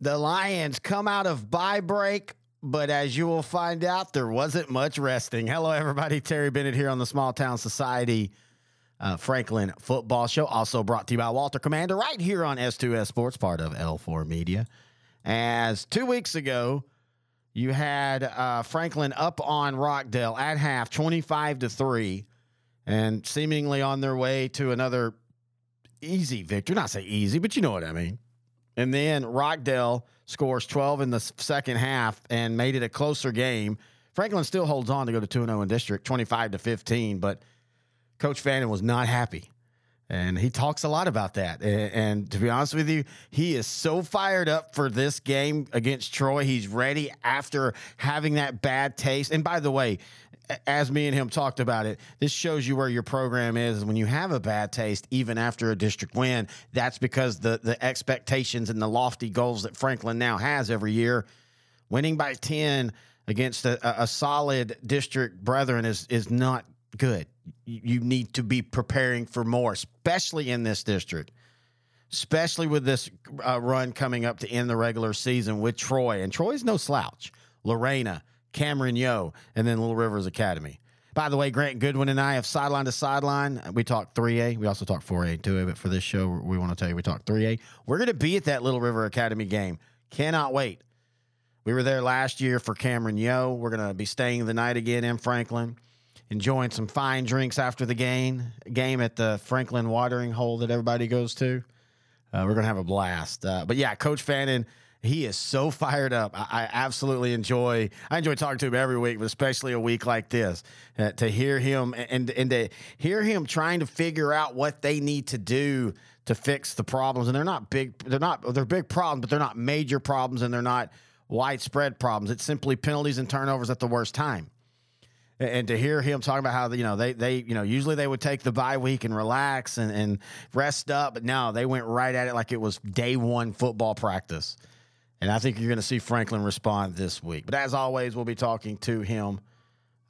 The Lions come out of bye break, but as you will find out, there wasn't much resting. Hello, everybody. Terry Bennett here on the Small Town Society uh, Franklin Football Show, also brought to you by Walter Commander right here on S2S Sports, part of L4 Media. As two weeks ago, you had uh, Franklin up on Rockdale at half, 25 to 3, and seemingly on their way to another easy victory. Not say easy, but you know what I mean. And then Rockdale scores 12 in the second half and made it a closer game. Franklin still holds on to go to 2 0 in district, 25 to 15, but Coach Fannin was not happy. And he talks a lot about that. And, and, to be honest with you, he is so fired up for this game against Troy. He's ready after having that bad taste. And by the way, as me and him talked about it, this shows you where your program is. When you have a bad taste, even after a district win, that's because the the expectations and the lofty goals that Franklin now has every year, winning by ten against a, a solid district brethren is is not good. You need to be preparing for more, especially in this district, especially with this uh, run coming up to end the regular season with Troy. And Troy's no slouch. Lorena, Cameron Yoe, and then Little Rivers Academy. By the way, Grant Goodwin and I have sideline to sideline. We talk 3A. We also talk 4A and 2A, but for this show, we want to tell you we talk 3A. We're going to be at that Little River Academy game. Cannot wait. We were there last year for Cameron Yoe. We're going to be staying the night again in Franklin, enjoying some fine drinks after the game, game at the Franklin watering hole that everybody goes to. Uh, we're going to have a blast. Uh, but yeah, Coach Fannin he is so fired up. I, I, absolutely enjoy. I enjoy talking to him every week, but especially a week like this, uh, to hear him and and to hear him trying to figure out what they need to do to fix the problems. And they're not big. They're not. They're big problems, but they're not major problems, and they're not widespread problems. It's simply penalties and turnovers at the worst time. And to hear him talking about how you know they they you know usually they would take the bye week and relax and, and rest up, but no, they went right at it like it was day one football practice. And I think you're going to see Franklin respond this week. But as always, we'll be talking to him.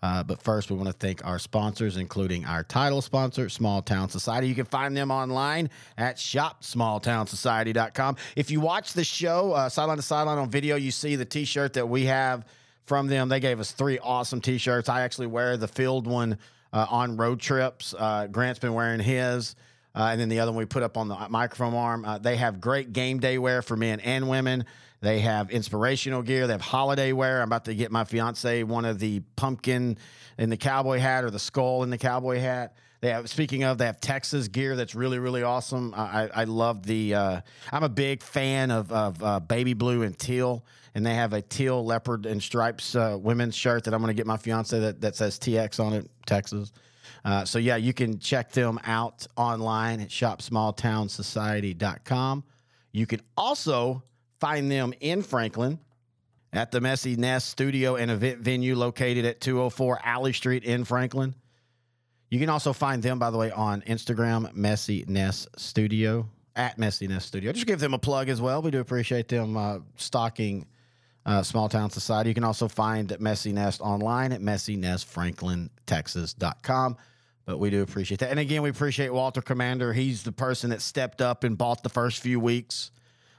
Uh, but first, we want to thank our sponsors, including our title sponsor, Small Town Society. You can find them online at shopsmalltownsociety.com. If you watch the show, uh, Sideline to Sideline on video, you see the t shirt that we have from them. They gave us three awesome t shirts. I actually wear the field one uh, on road trips. Uh, Grant's been wearing his. Uh, and then the other one we put up on the microphone arm. Uh, they have great game day wear for men and women. They have inspirational gear. They have holiday wear. I'm about to get my fiance one of the pumpkin in the cowboy hat or the skull in the cowboy hat. They have. Speaking of, they have Texas gear that's really really awesome. I I love the. Uh, I'm a big fan of of uh, baby blue and teal, and they have a teal leopard and stripes uh, women's shirt that I'm going to get my fiance that that says TX on it, Texas. Uh, so yeah, you can check them out online at shopsmalltownsociety.com. You can also Find them in Franklin at the Messy Nest Studio and Event Venue located at 204 Alley Street in Franklin. You can also find them, by the way, on Instagram, Messy Nest Studio, at Messy Nest Studio. Just give them a plug as well. We do appreciate them uh, stocking uh, Small Town Society. You can also find Messy Nest online at messynestfranklintexas.com. But we do appreciate that. And again, we appreciate Walter Commander. He's the person that stepped up and bought the first few weeks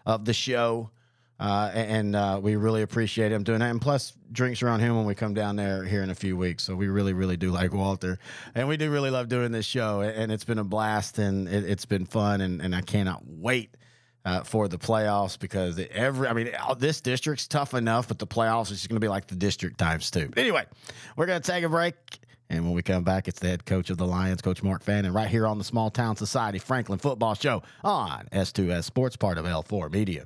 of the show. Uh, and uh, we really appreciate him doing that. And plus, drinks around him when we come down there here in a few weeks. So we really, really do like Walter, and we do really love doing this show. And it's been a blast, and it, has been fun, and, and I cannot wait. Uh, for the playoffs because every I mean this district's tough enough, but the playoffs is going to be like the district times two. Anyway, we're going to take a break. And when we come back, it's the head coach of the Lions, Coach Mark Fannin, right here on the Small Town Society Franklin Football Show on S2S Sports, part of L4 Media.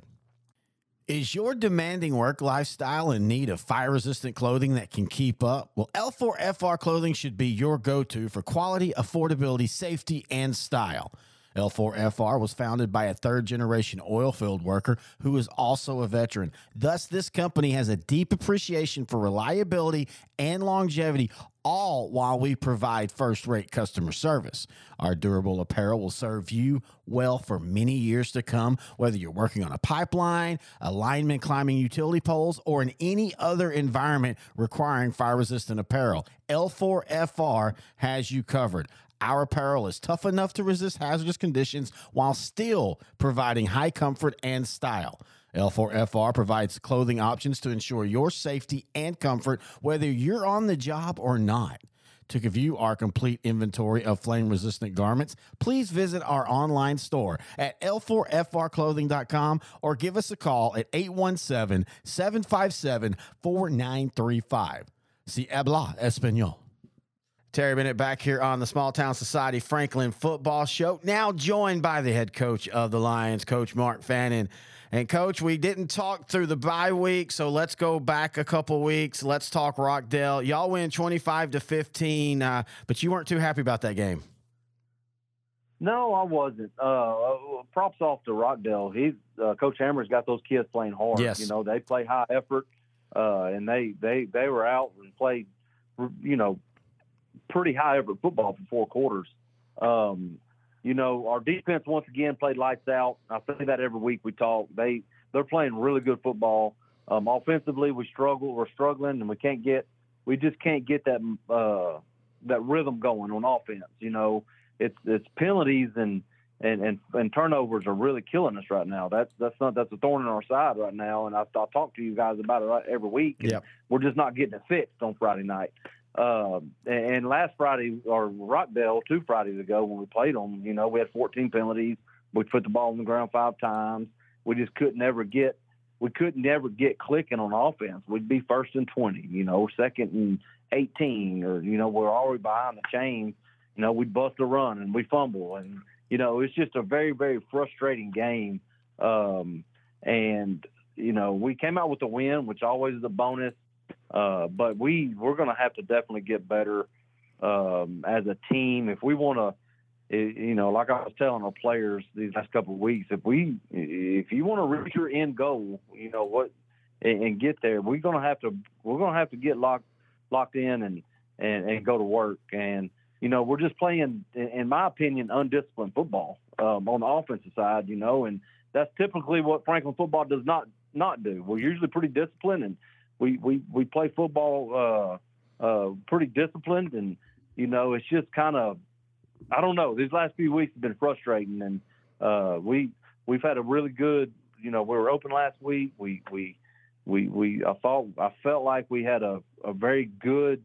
Is your demanding work lifestyle in need of fire resistant clothing that can keep up? Well, L4FR clothing should be your go to for quality, affordability, safety, and style. L4FR was founded by a third generation oil field worker who is also a veteran. Thus, this company has a deep appreciation for reliability and longevity, all while we provide first rate customer service. Our durable apparel will serve you well for many years to come, whether you're working on a pipeline, alignment climbing utility poles, or in any other environment requiring fire resistant apparel. L4FR has you covered. Our apparel is tough enough to resist hazardous conditions while still providing high comfort and style. L4FR provides clothing options to ensure your safety and comfort, whether you're on the job or not. To view our complete inventory of flame resistant garments, please visit our online store at l4frclothing.com or give us a call at 817 757 4935. Si habla español. Terry Bennett back here on the Small Town Society Franklin Football Show. Now joined by the head coach of the Lions, Coach Mark Fannin. And coach, we didn't talk through the bye week, so let's go back a couple weeks. Let's talk Rockdale. Y'all win 25 to 15, uh, but you weren't too happy about that game. No, I wasn't. Uh, props off to Rockdale. He's uh, Coach Hammer's got those kids playing hard. Yes. You know, they play high effort, uh, and they they they were out and played, you know, pretty high effort football for four quarters. Um, you know, our defense once again played lights out. I say that every week we talk. They they're playing really good football. Um, offensively, we struggle. We're struggling, and we can't get we just can't get that uh, that rhythm going on offense. You know, it's it's penalties and and, and and turnovers are really killing us right now. That's that's not that's a thorn in our side right now. And I, I talk to you guys about it every week. Yeah, we're just not getting it fixed on Friday night. Uh, and last Friday or Rockdale two Fridays ago when we played them, you know, we had 14 penalties. We put the ball on the ground five times. We just couldn't ever get we couldn't ever get clicking on offense. We'd be first and 20, you know, second and 18, or you know, we're already behind the chain. You know, we'd bust a run and we fumble, and you know, it's just a very very frustrating game. Um, and you know, we came out with a win, which always is a bonus. Uh, but we we're going to have to definitely get better um, as a team if we want to. You know, like I was telling our players these last couple of weeks, if we if you want to reach your end goal, you know what, and, and get there, we're going to have to we're going to have to get locked locked in and and and go to work. And you know, we're just playing, in my opinion, undisciplined football um, on the offensive side. You know, and that's typically what Franklin football does not not do. We're usually pretty disciplined and we we we play football uh, uh, pretty disciplined, and you know it's just kind of I don't know. These last few weeks have been frustrating, and uh, we we've had a really good. You know, we were open last week. We we we we I thought I felt like we had a a very good.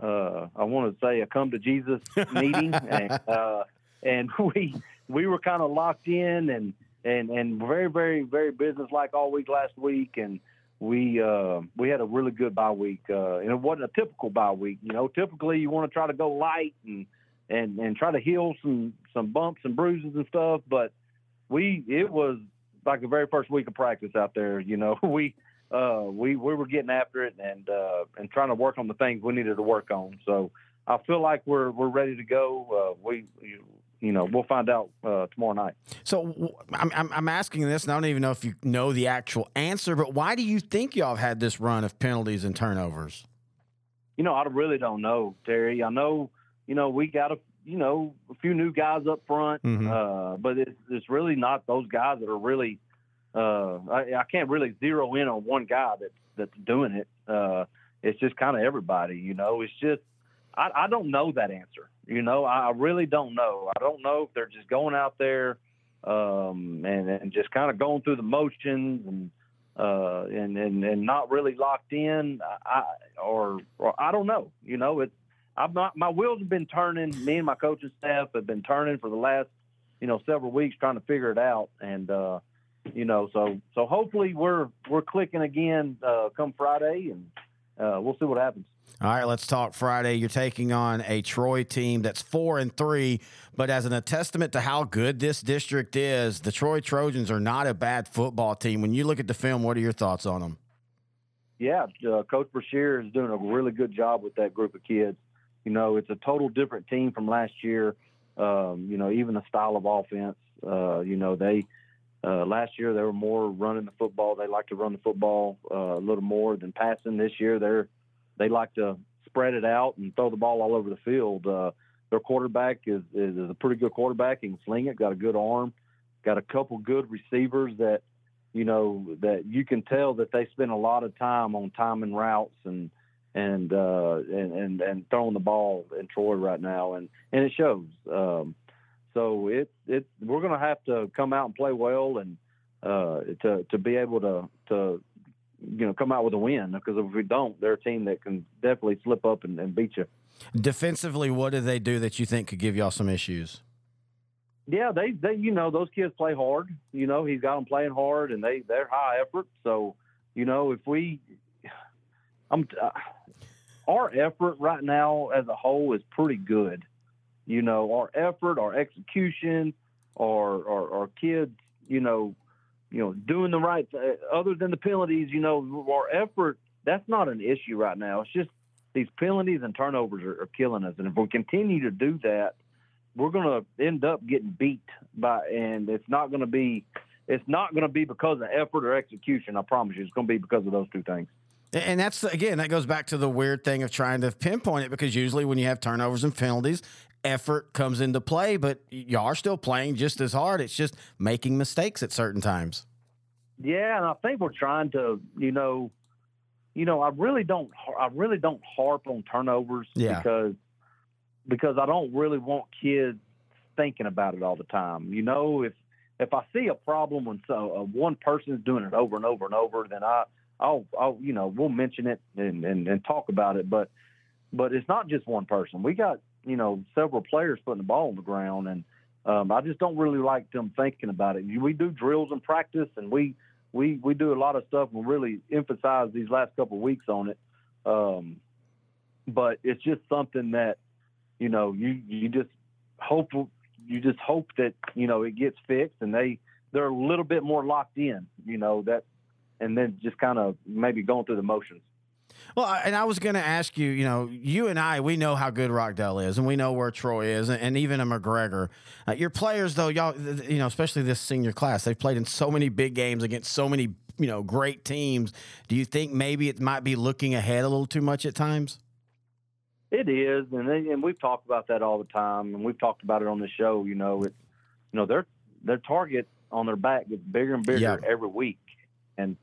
Uh, I want to say a come to Jesus meeting, and, uh, and we we were kind of locked in and and and very very very business like all week last week, and we uh, we had a really good bye week, uh, and it wasn't a typical bye week. You know, typically you want to try to go light and and and try to heal some some bumps and bruises and stuff, but we it was like the very first week of practice out there. You know, we uh, we we were getting after it and uh, and trying to work on the things we needed to work on. So I feel like we're we're ready to go. Uh, we you know, we'll find out uh, tomorrow night. So I'm, I'm asking this, and I don't even know if you know the actual answer, but why do you think y'all have had this run of penalties and turnovers? You know, I really don't know, Terry. I know, you know, we got a, you know, a few new guys up front, mm-hmm. uh, but it's, it's really not those guys that are really. Uh, I, I, can't really zero in on one guy that's that's doing it. Uh, it's just kind of everybody, you know. It's just I, I don't know that answer. You know, I really don't know. I don't know if they're just going out there um, and, and just kind of going through the motions and uh, and, and and not really locked in. I or, or I don't know. You know, it. I'm not. My wheels have been turning. Me and my coaching staff have been turning for the last you know several weeks trying to figure it out. And uh, you know, so so hopefully we're we're clicking again uh, come Friday, and uh, we'll see what happens. All right, let's talk Friday. You're taking on a Troy team that's four and three, but as an testament to how good this district is, the Troy Trojans are not a bad football team. When you look at the film, what are your thoughts on them? Yeah, uh, Coach Brashear is doing a really good job with that group of kids. You know, it's a total different team from last year. Um, you know, even the style of offense. Uh, you know, they uh, last year they were more running the football. They like to run the football uh, a little more than passing. This year they're they like to spread it out and throw the ball all over the field. Uh, their quarterback is, is, a pretty good quarterback. He can sling it, got a good arm, got a couple good receivers that, you know, that you can tell that they spend a lot of time on timing routes and, and, uh, and, and, and throwing the ball in Troy right now. And, and it shows. Um, so it, it, we're going to have to come out and play well and, uh, to to be able to to you know come out with a win. Because if we don't, they're a team that can definitely slip up and, and beat you. Defensively, what do they do that you think could give y'all some issues? Yeah, they they you know those kids play hard. You know he's got them playing hard, and they they're high effort. So you know if we, I'm. Uh, our effort right now as a whole is pretty good. You know, our effort, our execution, our our, our kids, you know, you know, doing the right. Th- other than the penalties, you know, our effort that's not an issue right now. It's just these penalties and turnovers are, are killing us, and if we continue to do that, we're going to end up getting beat by, and it's not going to be. It's not going to be because of effort or execution. I promise you, it's going to be because of those two things. And that's again, that goes back to the weird thing of trying to pinpoint it because usually when you have turnovers and penalties, effort comes into play, but y'all are still playing just as hard. It's just making mistakes at certain times. Yeah, and I think we're trying to, you know, you know, I really don't, I really don't harp on turnovers yeah. because because I don't really want kids thinking about it all the time. You know, if if I see a problem when so uh, one person is doing it over and over and over, then I I'll, I'll, you know, we'll mention it and, and, and talk about it. But, but it's not just one person. We got, you know, several players putting the ball on the ground, and um, I just don't really like them thinking about it. We do drills and practice, and we we we do a lot of stuff. and really emphasize these last couple of weeks on it. Um, but it's just something that, you know, you you just hope you just hope that you know it gets fixed, and they they're a little bit more locked in. You know that and then just kind of maybe going through the motions. Well, and I was going to ask you, you know, you and I, we know how good Rockdale is, and we know where Troy is, and even a McGregor. Uh, your players, though, y'all, you know, especially this senior class, they've played in so many big games against so many, you know, great teams. Do you think maybe it might be looking ahead a little too much at times? It is, and they, and we've talked about that all the time, and we've talked about it on the show. You know, it's you know their their target on their back gets bigger and bigger yeah. every week, and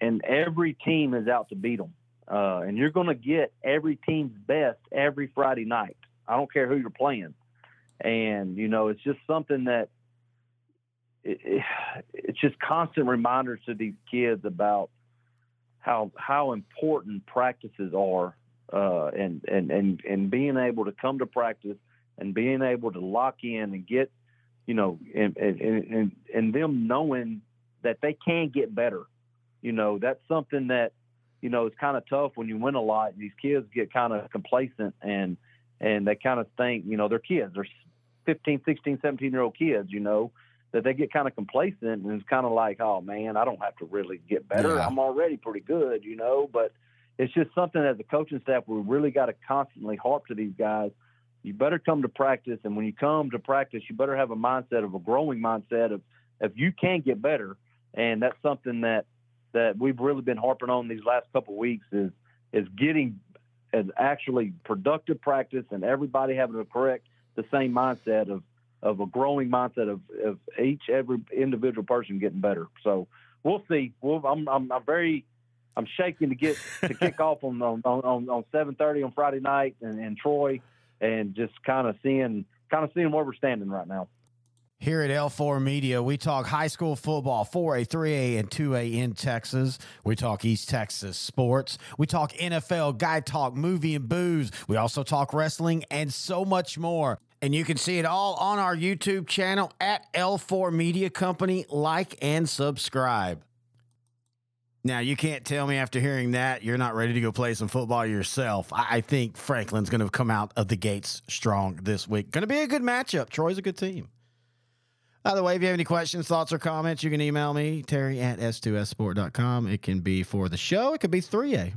and every team is out to beat them. Uh, and you're going to get every team's best every Friday night. I don't care who you're playing. And, you know, it's just something that it, it, it's just constant reminders to these kids about how how important practices are uh, and, and, and, and being able to come to practice and being able to lock in and get, you know, and, and, and, and them knowing that they can get better you know, that's something that, you know, it's kind of tough when you win a lot. These kids get kind of complacent and, and they kind of think, you know, they're kids. They're 15, 16, 17 year old kids, you know, that they get kind of complacent and it's kind of like, oh man, I don't have to really get better. Yeah. I'm already pretty good, you know, but it's just something as a coaching staff, we really got to constantly harp to these guys. You better come to practice. And when you come to practice, you better have a mindset of a growing mindset of, if you can get better. And that's something that, that we've really been harping on these last couple of weeks is is getting an actually productive practice and everybody having the correct the same mindset of of a growing mindset of, of each every individual person getting better. So we'll see. We'll, I'm, I'm, I'm very I'm shaking to get to kick off on on on, on 7:30 on Friday night and, in Troy, and just kind of seeing kind of seeing where we're standing right now. Here at L4 Media, we talk high school football, 4A, 3A, and 2A in Texas. We talk East Texas sports. We talk NFL, guy talk, movie, and booze. We also talk wrestling and so much more. And you can see it all on our YouTube channel at L4 Media Company. Like and subscribe. Now, you can't tell me after hearing that you're not ready to go play some football yourself. I think Franklin's going to come out of the gates strong this week. Going to be a good matchup. Troy's a good team. By the way, if you have any questions, thoughts, or comments, you can email me, Terry at s2ssport.com. It can be for the show, it could be 3A.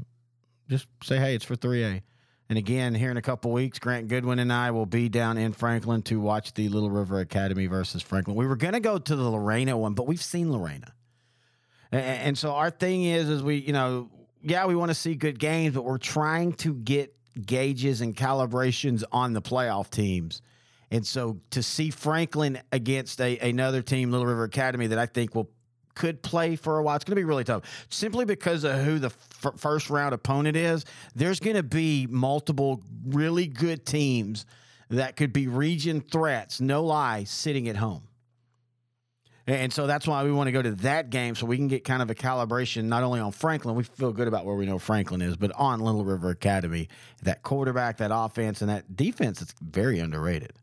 Just say, hey, it's for 3A. And again, here in a couple weeks, Grant Goodwin and I will be down in Franklin to watch the Little River Academy versus Franklin. We were going to go to the Lorena one, but we've seen Lorena. And, and so our thing is, is we, you know, yeah, we want to see good games, but we're trying to get gauges and calibrations on the playoff teams and so to see Franklin against a, another team, Little River Academy, that I think will could play for a while. It's going to be really tough simply because of who the f- first round opponent is. There's going to be multiple really good teams that could be region threats, no lie, sitting at home. And so that's why we want to go to that game so we can get kind of a calibration not only on Franklin, we feel good about where we know Franklin is, but on Little River Academy. That quarterback, that offense, and that defense is very underrated.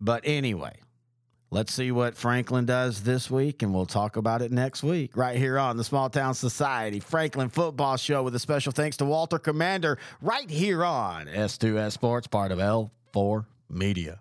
But anyway, let's see what Franklin does this week, and we'll talk about it next week right here on the Small Town Society Franklin Football Show with a special thanks to Walter Commander right here on S2S Sports, part of L4 Media.